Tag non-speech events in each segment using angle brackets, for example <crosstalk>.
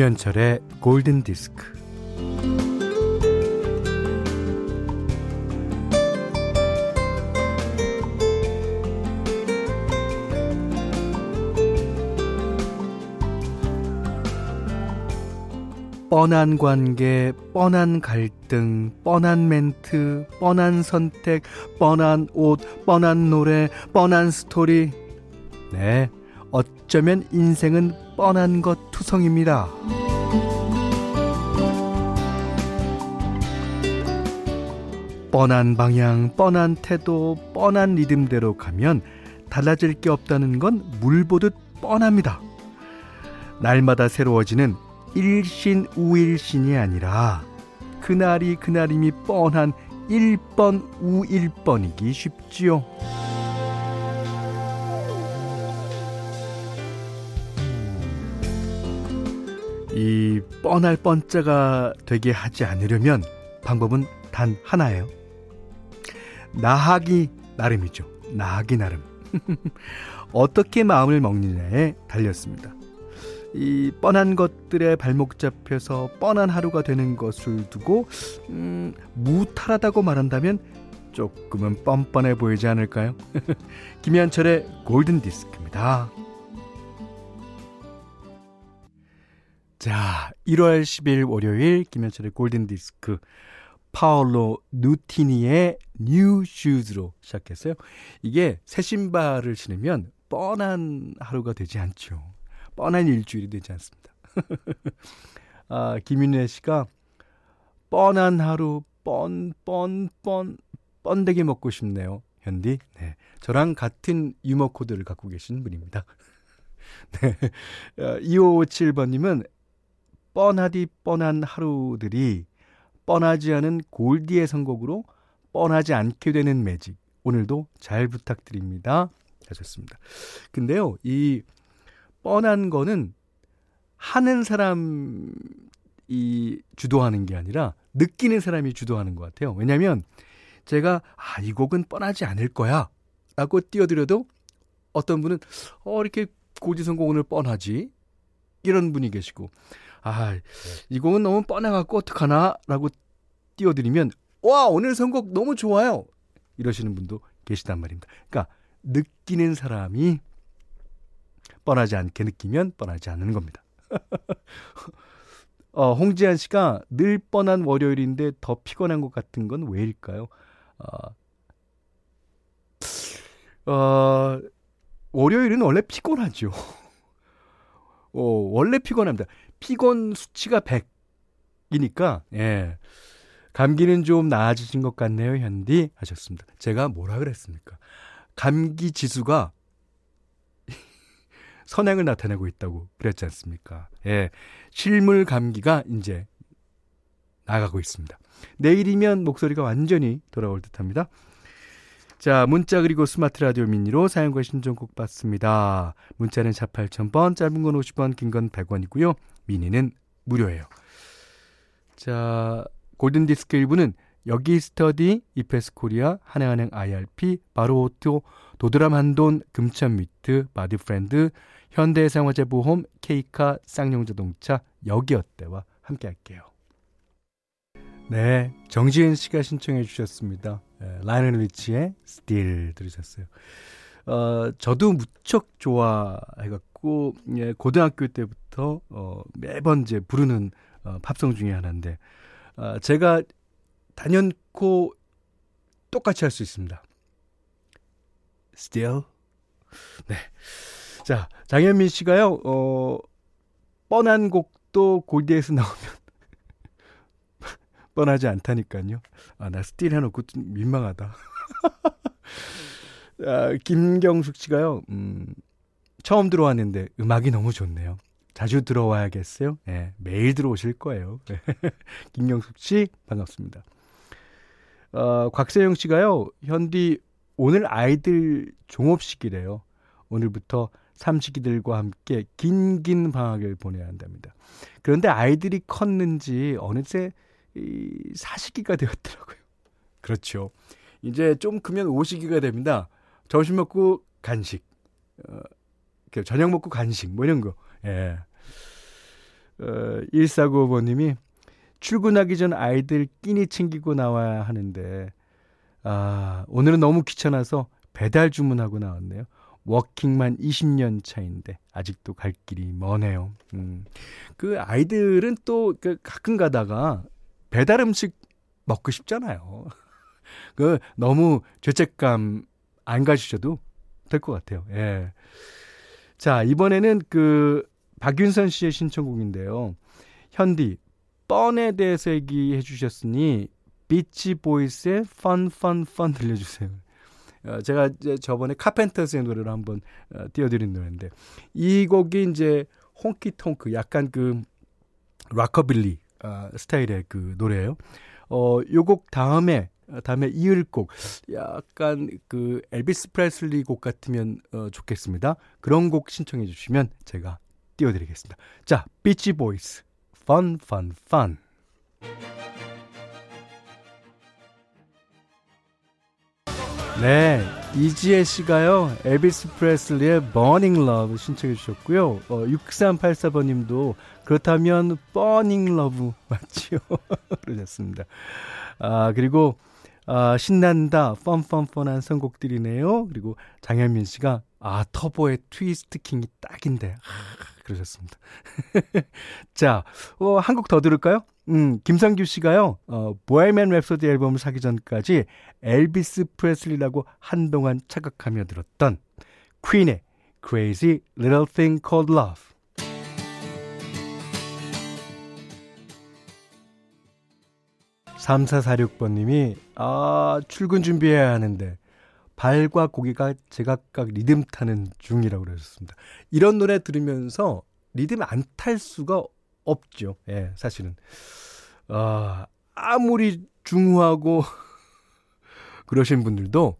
김현철의 골든 디스크. 뻔한 관계, 뻔한 갈등, 뻔한 멘트, 뻔한 선택, 뻔한 옷, 뻔한 노래, 뻔한 스토리. 네, 어쩌면 인생은 뻔한 것 투성입니다. 뻔한 방향, 뻔한 태도, 뻔한 리듬대로 가면 달라질 게 없다는 건 물 보듯 뻔합니다. 날마다 새로워지는 일신 우일신이 아니라 그날이 그날임이 뻔한 1번 우일번이기 쉽지요. 이 뻔할 뻔자가 되게 하지 않으려면 방법은 단 하나예요. 나하기 나름이죠. 나하기 나름. <laughs> 어떻게 마음을 먹느냐에 달렸습니다. 이 뻔한 것들에 발목 잡혀서 뻔한 하루가 되는 것을 두고 음, 무탈하다고 말한다면 조금은 뻔뻔해 보이지 않을까요? <laughs> 김현철의 골든 디스크입니다. 자, 1월 10일 월요일 김현철의 골든 디스크 파올로 누티니의 New Shoes로 시작했어요. 이게 새 신발을 신으면 뻔한 하루가 되지 않죠. 뻔한 일주일이 되지 않습니다. <laughs> 아, 김윤혜 씨가 뻔한 하루 뻔 뻔 뻔 뻔되게 먹고 싶네요. 현디. 네. 저랑 같은 유머 코드를 갖고 계신 분입니다. <laughs> 네. 2557번 님은 뻔하디 뻔한 하루들이 뻔하지 않은 골디의 선곡으로 뻔하지 않게 되는 매직. 오늘도 잘 부탁드립니다. 하셨습니다. 근데요, 이 뻔한 거는 하는 사람이 주도하는 게 아니라 느끼는 사람이 주도하는 것 같아요. 왜냐면 제가 아, 이 곡은 뻔하지 않을 거야. 라고 띄워드려도 어떤 분은 어, 이렇게 고지 선곡 을 뻔하지. 이런 분이 계시고 아, 이 곡은 너무 뻔해갖고 어떡하나? 라고 띄워드리면, 와, 오늘 선곡 너무 좋아요! 이러시는 분도 계시단 말입니다. 그러니까, 느끼는 사람이 뻔하지 않게 느끼면 뻔하지 않는 겁니다. <laughs> 어, 홍지한 씨가 늘 뻔한 월요일인데 더 피곤한 것 같은 건 왜일까요? 어, 어, 월요일은 원래 피곤하죠. <laughs> 어, 원래 피곤합니다. 피곤 수치가 100이니까, 예. 감기는 좀 나아지신 것 같네요, 현디. 하셨습니다. 제가 뭐라 그랬습니까? 감기 지수가 <laughs> 선행을 나타내고 있다고 그랬지 않습니까? 예. 실물 감기가 이제 나가고 있습니다. 내일이면 목소리가 완전히 돌아올 듯 합니다. 자, 문자 그리고 스마트 라디오 미니로 사용과 신청곡 받습니다. 문자는 4 8000번, 짧은 건 50원, 긴 건 100원이고요. 미니는 무료예요. 자, 골든 디스크 1부는 여기 스터디, 이페스 코리아, 하나은행 IRP, 바로오토, 도드람 한돈, 금천미트, 바디프렌드, 현대해상화재 보험, 케이카, 쌍용자동차, 여기어때와 함께 할게요. 네, 정지은 씨가 신청해 주셨습니다. 네, 라이오넬 리치의 Still 들으셨어요. 어, 저도 무척 좋아해갖고, 예, 고등학교 때부터, 어, 매번 이제 부르는, 어, 팝송 중에 하나인데, 어, 제가 단연코 똑같이 할 수 있습니다. Still? 네. 자, 장현민 씨가요, 어, 뻔한 곡도 골디에서 나오면 <laughs> 뻔하지 않다니까요. 아, 나 Still 해놓고 좀 민망하다. <laughs> 아, 김경숙 씨가요, 음, 처음 들어왔는데 음악이 너무 좋네요. 자주 들어와야겠어요. 네, 매일 들어오실 거예요. <laughs> 김경숙 씨, 반갑습니다. 어, 곽세영 씨가요, 현디, 오늘 아이들 종업식이래요. 오늘부터 삼식이들과 함께 긴긴 방학을 보내야 한답니다. 그런데 아이들이 컸는지 어느새 이 사시기가 되었더라고요. <laughs> 그렇죠. 이제 좀 크면 오시기가 됩니다. 점심 먹고 간식, 어, 저녁 먹고 간식, 뭐 이런 거. 예. 어, 1495번님이 출근하기 전 아이들 끼니 챙기고 나와야 하는데, 아, 오늘은 너무 귀찮아서 배달 주문하고 나왔네요. 워킹만 20년 차인데 아직도 갈 길이 머네요. 음. 그 아이들은 또 그 가끔 가다가 배달 음식 먹고 싶잖아요. <laughs> 그 너무 죄책감 안 가지셔도 될 것 같아요. 예. 자, 이번에는 그 박윤선 씨의 신청곡인데요. 현디 뻔에 대해서 얘기해 주셨으니 비치 보이스의 Fun Fun Fun 들려주세요. 어, 제가 저번에 카펜터스의 노래를 한번 어, 띄워드린 노래인데 이 곡이 이제 honky-tonk 약간 그 락커빌리 어, 스타일의 그 노래예요. 어, 요곡 다음에 다음에 이을 곡 약간 그 엘비스 프레슬리 곡 같으면 어, 좋겠습니다. 그런 곡 신청해 주시면 제가 띄워드리겠습니다. 자, 비치 보이스, fun, fun, fun. 네, 이지혜 씨가요, 엘비스 프레슬리의 Burning Love 신청해 주셨고요. 어, 6384번 님도 그렇다면 Burning Love 맞지요? <laughs> 그러셨습니다. 아, 그리고 아, 신난다, fun fun fun한 선곡들이네요. 그리고 장현민 씨가 아, 터보의 Twist King이 딱인데. 아, 그러셨습니다. <laughs> 자, 어, 한곡 더 들을까요? 음, 김상규 씨가요, 어, 보헤맨 랩소디 앨범을 사기 전까지 엘비스 프레슬리라고 한동안 착각하며 들었던 퀸의 Crazy Little Thing Called Love. 3446번님이, 아, 출근 준비해야 하는데, 발과 고개가 제각각 리듬 타는 중이라고 그러셨습니다. 이런 노래 들으면서 리듬 안 탈 수가 없죠. 예, 사실은. 아, 아무리 중후하고 <laughs> 그러신 분들도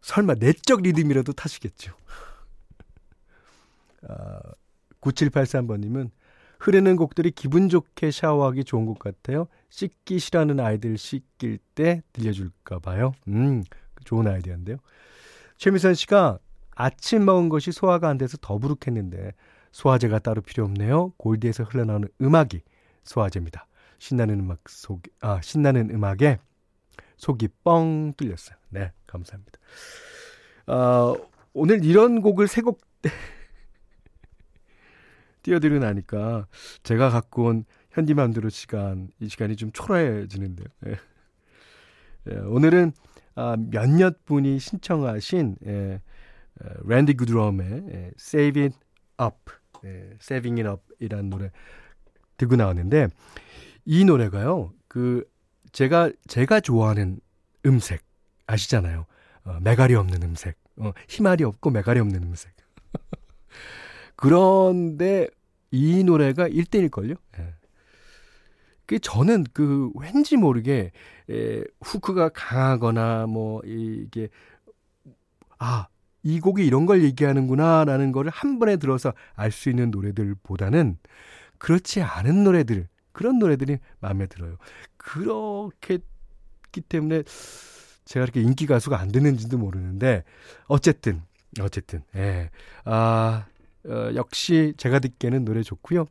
설마 내적 리듬이라도 타시겠죠. 아, 9783번님은 흐르는 곡들이 기분 좋게 샤워하기 좋은 것 같아요. 씻기 싫어하는 아이들 씻길 때 들려줄까 봐요. 음, 좋은 아이디어인데요. 최미선 씨가 아침 먹은 것이 소화가 안 돼서 더부룩했는데 소화제가 따로 필요 없네요. 골디에서 흘러나오는 음악이 소화제입니다. 신나는 음악 속, 아, 신나는 음악에 속이 뻥 뚫렸어요. 네, 감사합니다. 어, 오늘 이런 곡을 세곡 <laughs> 띄워드리고 나니까 제가 갖고 온 현디맘대로 시간, 이 시간이 좀 초라해지는데요. 예. 예, 오늘은 아, 몇몇 분이 신청하신 예, 랜디 구드럼의 예, Save It Up, 예, Saving It Up 이라는 노래 듣고 나왔는데 이 노래가요. 그 제가 제가 좋아하는 음색 아시잖아요. 어, 메갈이 없는 음색. 어, 희말이 없고 메갈이 없는 음색. <laughs> 그런데 이 노래가 1등일걸요? 예. 그 저는 그 왠지 모르게 에, 후크가 강하거나 뭐 이게 아, 이 곡이 이런 걸 얘기하는구나라는 거를 한 번에 들어서 알 수 있는 노래들보다는 그렇지 않은 노래들 그런 노래들이 마음에 들어요. 그렇기 때문에 제가 이렇게 인기 가수가 안 되는지도 모르는데 어쨌든 어쨌든 예. 아 어, 역시 제가 듣기에는 노래 좋고요.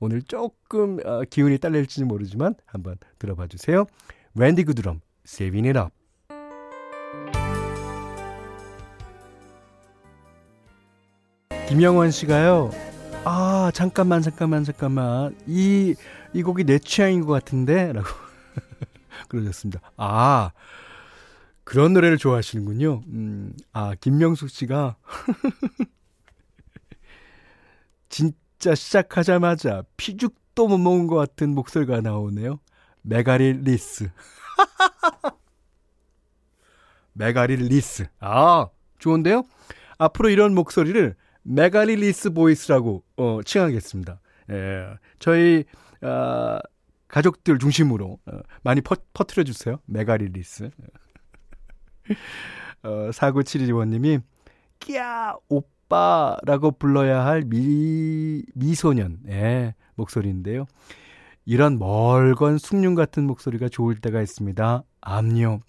오늘 조금 어, 기운이 딸릴지는 모르지만 한번 들어봐 주세요. 랜디 구드럼, Saving It Up. 김영원 씨가요. 아, 잠깐만, 잠깐만, 잠깐만. 이, 이 곡이 내 취향인 것 같은데? 라고 <laughs> 그러셨습니다. 아, 그런 노래를 좋아하시는군요. 음, 아, 김명숙 씨가 <laughs> 진짜 시작하자마자 피죽도 못 먹은 것 같은 목소리가 나오네요. 메가리less. <laughs> 메가리less. 아, 좋은데요? 앞으로 이런 목소리를 메가리less voice라고 어, 칭하겠습니다. 예, 저희 어, 가족들 중심으로 어, 많이 퍼, 퍼트려 주세요. 메가리less. <laughs> 어, 4972번님이 끼야 오빠 오빠라고 불러야 할 미, 미소년의 목소리인데요. 이런 멀건 숭늉 같은 목소리가 좋을 때가 있습니다. 암요.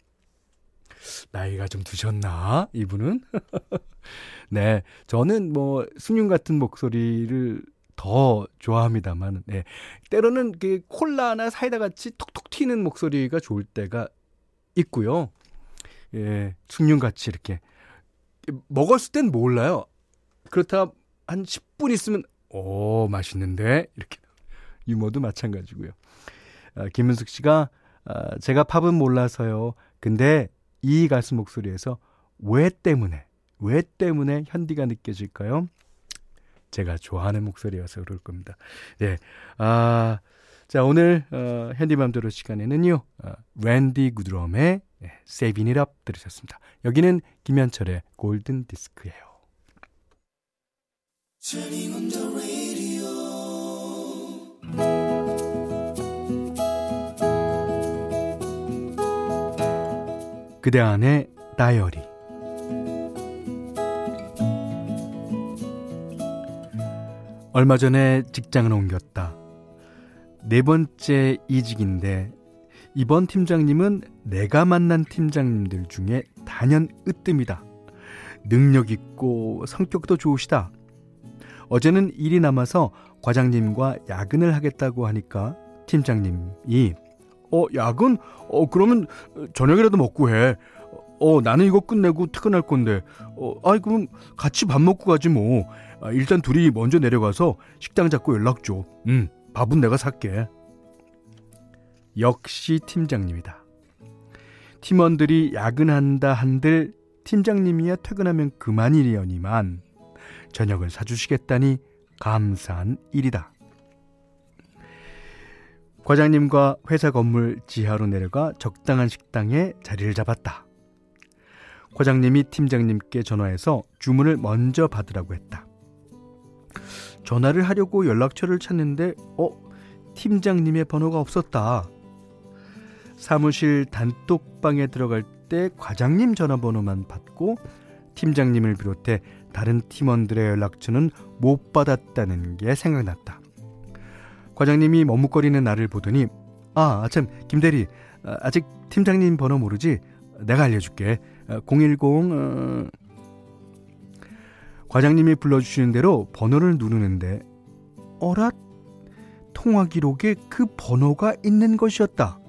나이가 좀 드셨나? 이분은? <laughs> 네. 저는 뭐, 숭늉 같은 목소리를 더 좋아합니다만, 네. 때로는 그 콜라나 사이다 같이 톡톡 튀는 목소리가 좋을 때가 있고요. 예, 숭늉 같이 이렇게. 먹었을 땐 몰라요. 그렇다 한 10분 있으면, 오, 맛있는데? 이렇게. 유머도 마찬가지고요. 아, 김은숙 씨가, 아, 제가 팝은 몰라서요. 근데 이 가수 목소리에서 왜 때문에, 왜 때문에 현디가 느껴질까요? 제가 좋아하는 목소리여서 그럴 겁니다. 네. 아, 자, 오늘, 어, 현디맘대로 시간에는요, 어, 랜디 구드럼의 네, Saving It Up 들으셨습니다. 여기는 김현철의 골든 디스크예요. 그대 안의 다이어리 얼마 전에 직장을 옮겼다. 네 번째 이직인데 이번 팀장님은 내가 만난 팀장님들 중에 단연 으뜸이다. 능력 있고 성격도 좋으시다. 어제는 일이 남아서 과장님과 야근을 하겠다고 하니까 팀장님이 어 야근? 어 그러면 저녁이라도 먹고 해. 어 나는 이거 끝내고 퇴근할 건데 어 아이 그럼 같이 밥 먹고 가지 뭐. 아, 일단 둘이 먼저 내려가서 식당 잡고 연락 줘. 음, 밥은 내가 살게. 역시 팀장님이다. 팀원들이 야근한다 한들 팀장님이야 퇴근하면 그만이려니만 저녁을 사주시겠다니 감사한 일이다. 과장님과 회사 건물 지하로 내려가 적당한 식당에 자리를 잡았다. 과장님이 팀장님께 전화해서 주문을 먼저 받으라고 했다. 전화를 하려고 연락처를 찾는데, 어, 팀장님의 번호가 없었다. 사무실 단톡방에 들어갈 때 과장님 전화번호만 받고 팀장님을 비롯해 다른 팀원들의 연락처는 못 받았다는 게 생각났다. 과장님이 머뭇거리는 나를 보더니 아, 아참 김대리 아, 아직 팀장님 번호 모르지? 내가 알려줄게. 010 어... 과장님이 불러주시는 대로 번호를 누르는데 어라? 통화 기록에 그 번호가 있는 것이었다.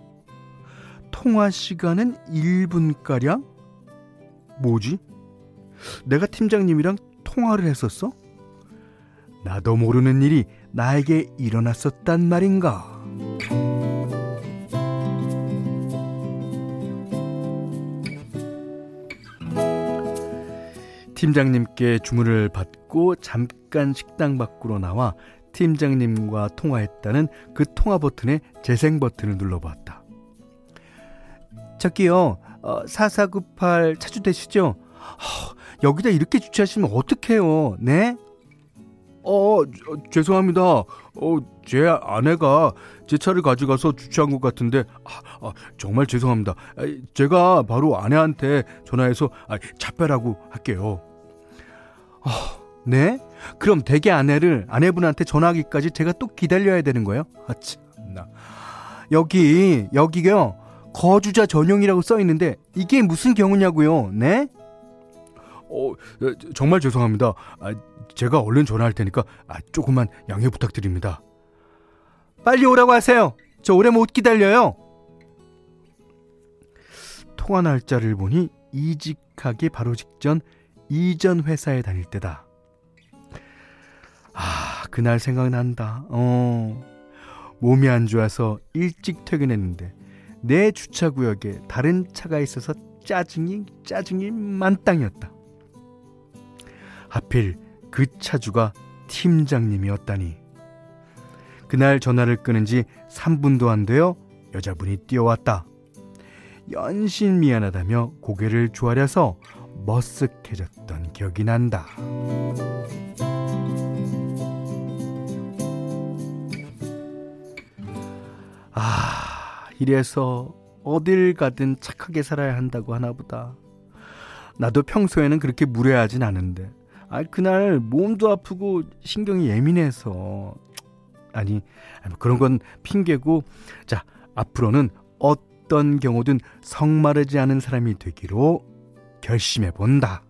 통화 시간은 1분가량? 뭐지? 내가 팀장님이랑 통화를 했었어? 나도 모르는 일이 나에게 일어났었단 말인가? 팀장님께 주문을 받고 잠깐 식당 밖으로 나와 팀장님과 통화했다는 그 통화 버튼에 재생 버튼을 눌러봤다. 저기요, 어, 4498 차주되시죠? 어, 여기다 이렇게 주차하시면 어떡해요, 네? 어, 죄송합니다. 어, 제 아내가 제 차를 가져가서 주차한 것 같은데, 아, 아, 정말 죄송합니다. 제가 바로 아내한테 전화해서 아, 차 빼라고 할게요. 어, 네? 그럼 대개 아내를 아내분한테 전화하기까지 제가 또 기다려야 되는 거예요? 아, 참나. 여기, 여기요. 거주자 전용이라고 써 있는데 이게 무슨 경우냐고요? 네? 어, 정말 죄송합니다. 아, 제가 얼른 전화할 테니까 아, 조금만 양해 부탁드립니다. 빨리 오라고 하세요. 저 오래 못 기다려요. 통화 날짜를 보니 이직하기 바로 직전 이전 회사에 다닐 때다. 아, 그날 생각난다. 어. 몸이 안 좋아서 일찍 퇴근했는데 내 주차구역에 다른 차가 있어서 짜증이 짜증이 만땅이었다. 하필 그 차주가 팀장님이었다니. 그날 전화를 끊은 지 3분도 안 되어 여자분이 뛰어왔다. 연신 미안하다며 고개를 조아려서 머쓱해졌던 기억이 난다. 아, 이래서 어딜 가든 착하게 살아야 한다고 하나 보다. 나도 평소에는 그렇게 무례하진 않은데, 아, 그날 몸도 아프고 신경이 예민해서. 아니, 뭐 그런 건 핑계고, 자, 앞으로는 어떤 경우든 성마르지 않은 사람이 되기로 결심해 본다.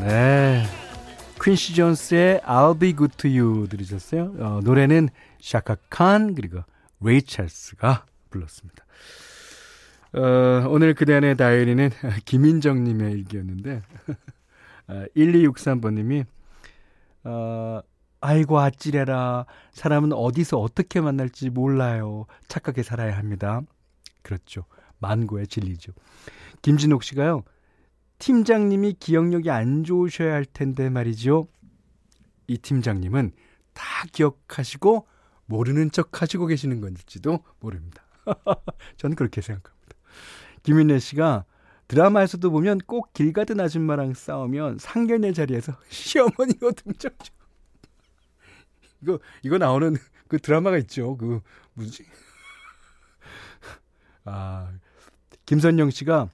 네. 퀸시 존스의 I'll Be Good To You 들으셨어요? 어, 노래는 샤카 칸 그리고 레이 찰스가 불렀습니다. 어, 오늘 그대 안의 다이어리는 <laughs> 김인정님의 일기였는데 <laughs> 1263번님이 어, 아이고 아찔해라 사람은 어디서 어떻게 만날지 몰라요 착하게 살아야 합니다. 그렇죠. 만고의 진리죠. 김진옥 씨가요. 팀장님이 기억력이 안 좋으셔야 할 텐데 말이죠. 이 팀장님은 다 기억하시고 모르는 척 하시고 계시는 건지도 모릅니다. <laughs> 저는 그렇게 생각합니다. 김윤래 씨가 드라마에서도 보면 꼭 길 가던 아줌마랑 싸우면 상견례 자리에서 <laughs> 시어머니가 등장죠. 이거 이거 나오는 그 드라마가 있죠. 그 뭐지? 아 김선영 씨가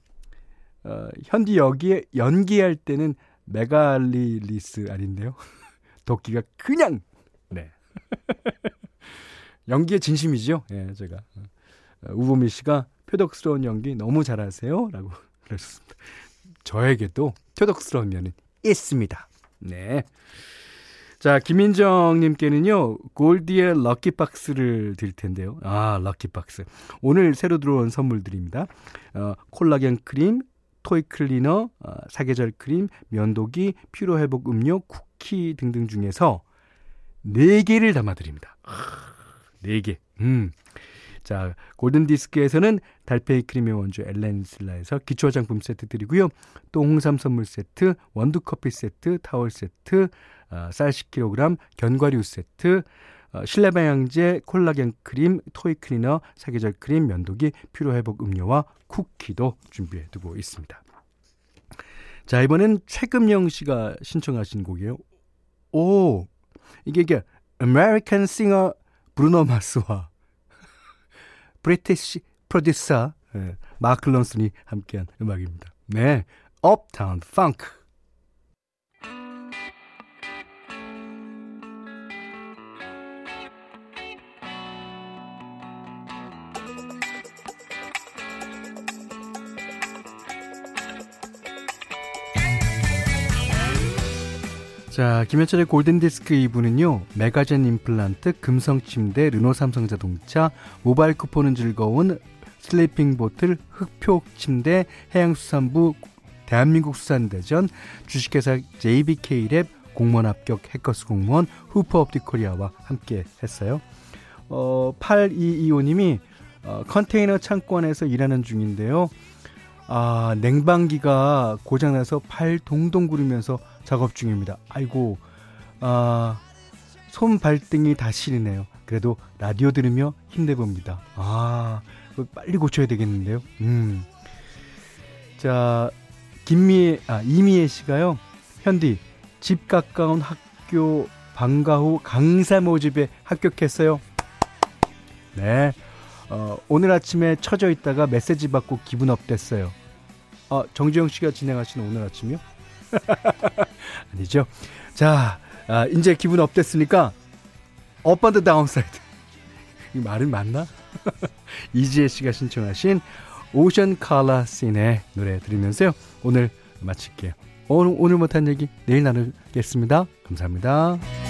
어, 현디 여기에 연기할 때는 메가리less 아닌데요. <laughs> 독기가 그냥 네. <laughs> 연기에 진심이죠. 예, 네, 제가 어, 우보미 씨가 표독스러운 연기 너무 잘하세요 라고 <laughs> 그러셨습니다. 저에게도 표독스러운 면은 있습니다. 네. 자, 김인정님께는요, 골디의 lucky box를 드릴 텐데요. 아, lucky box. 오늘 새로 들어온 선물드립니다. 어, 콜라겐 크림, toy cleaner, 어, 사계절 크림, 면도기, 피로회복 음료, 쿠키 등등 중에서 4개를 담아드립니다. 4개. 음. 자, 골든 디스크에서는 달팽이 크림의 원조 엘렌슬라에서 기초 화장품 세트 드리고요. 또 홍삼 선물 세트, 원두 커피 세트, 타월 세트, 어, 쌀 10kg, 견과류 세트, 어, 실내 방향제, 콜라겐 크림, toy cleaner, 사계절 크림, 면도기, 피로 회복 음료와 쿠키도 준비해 두고 있습니다. 자, 이번엔 최금영 씨가 신청하신 곡이에요. 오, 이게 이게 American Singer 브루노 마스와 브리티시 프로듀서 예, 마크 론슨이 함께한 음악입니다. 네, Uptown Funk. 자, 김현철의 골든디스크 2부는요, 메가젠 임플란트, 금성침대, 르노삼성자동차, 모바일 쿠폰은 즐거운 슬리핑 보틀, 흑표 침대, 해양수산부, 대한민국 수산대전, 주식회사 JBK랩, 공무원 합격 해커스 공무원, 후퍼 업틱 코리아와 함께 했어요. 어, 8225님이 어, 컨테이너 창고 안에서 일하는 중인데요. 아, 냉방기가 고장나서 발 동동 구르면서 작업 중입니다. 아이고, 아, 손 발등이 다 시리네요. 그래도 라디오 들으며 힘내봅니다. 아, 빨리 고쳐야 되겠는데요. 음. 자, 김미애, 아, 이미애 씨가요. 현디, 집 가까운 학교 방과 후 강사 모집에 합격했어요. 네. 어, 오늘 아침에 처져 있다가 메시지 받고 기분 업됐어요. 어, 정지영 씨가 진행하시는 오늘 아침이요? <laughs> 아니죠. 자, 아, 이제 기분 up됐으니까 Up on the Downside. <laughs> 이 말은 맞나? <laughs> 이지혜 씨가 신청하신 오션 칼라 씬의 노래 들으면서요. 오늘 마칠게요. 오늘, 오늘 못한 얘기 내일 나누겠습니다. 감사합니다.